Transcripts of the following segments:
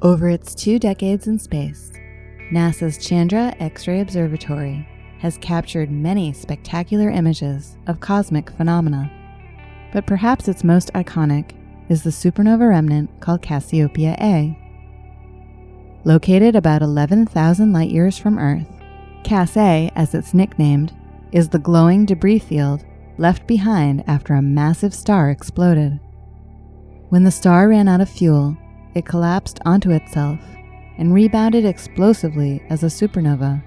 Over its two decades in space, NASA's Chandra X ray Observatory has captured many spectacular images of cosmic phenomena. But perhaps its most iconic is the supernova remnant called Cassiopeia A. Located about 11,000 light years from Earth, Cass A, as it's nicknamed, is the glowing debris field left behind after a massive star exploded. When the star ran out of fuel, it collapsed onto itself and rebounded explosively as a supernova,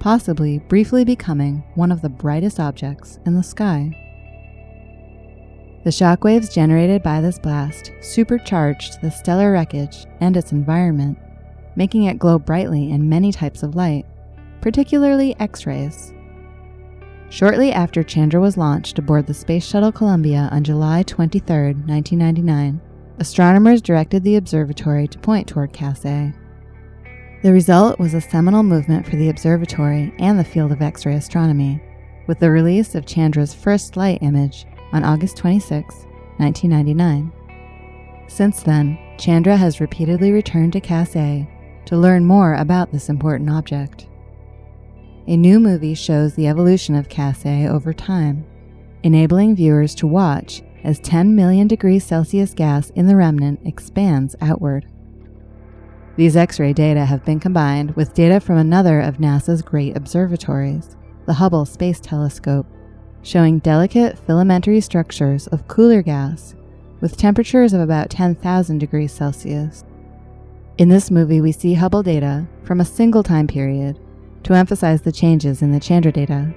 possibly briefly becoming one of the brightest objects in the sky. The shockwaves generated by this blast supercharged the stellar wreckage and its environment, making it glow brightly in many types of light, particularly X rays. Shortly after Chandra was launched aboard the Space Shuttle Columbia on July 23, 1999, astronomers directed the observatory to point toward Cass The result was a seminal movement for the observatory and the field of X ray astronomy, with the release of Chandra's first light image on August 26, 1999. Since then, Chandra has repeatedly returned to Cass to learn more about this important object. A new movie shows the evolution of Cass over time, enabling viewers to watch as 10 million degrees Celsius gas in the remnant expands outward. These X ray data have been combined with data from another of NASA's great observatories, the Hubble Space Telescope, showing delicate filamentary structures of cooler gas with temperatures of about 10,000 degrees Celsius. In this movie, we see Hubble data from a single time period to emphasize the changes in the Chandra data.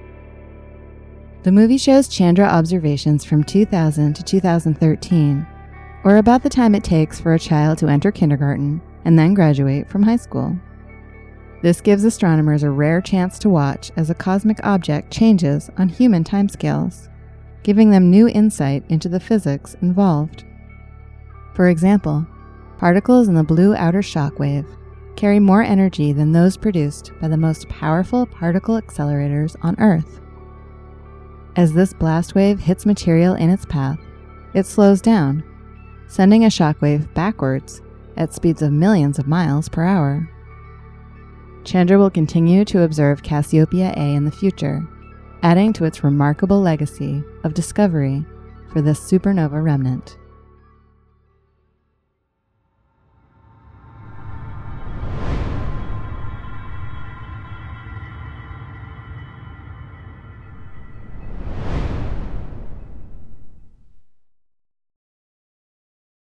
The movie shows Chandra observations from 2000 to 2013, or about the time it takes for a child to enter kindergarten and then graduate from high school. This gives astronomers a rare chance to watch as a cosmic object changes on human timescales, giving them new insight into the physics involved. For example, particles in the blue outer shock wave carry more energy than those produced by the most powerful particle accelerators on Earth. As this blast wave hits material in its path, it slows down, sending a shockwave backwards at speeds of millions of miles per hour. Chandra will continue to observe Cassiopeia A in the future, adding to its remarkable legacy of discovery for this supernova remnant.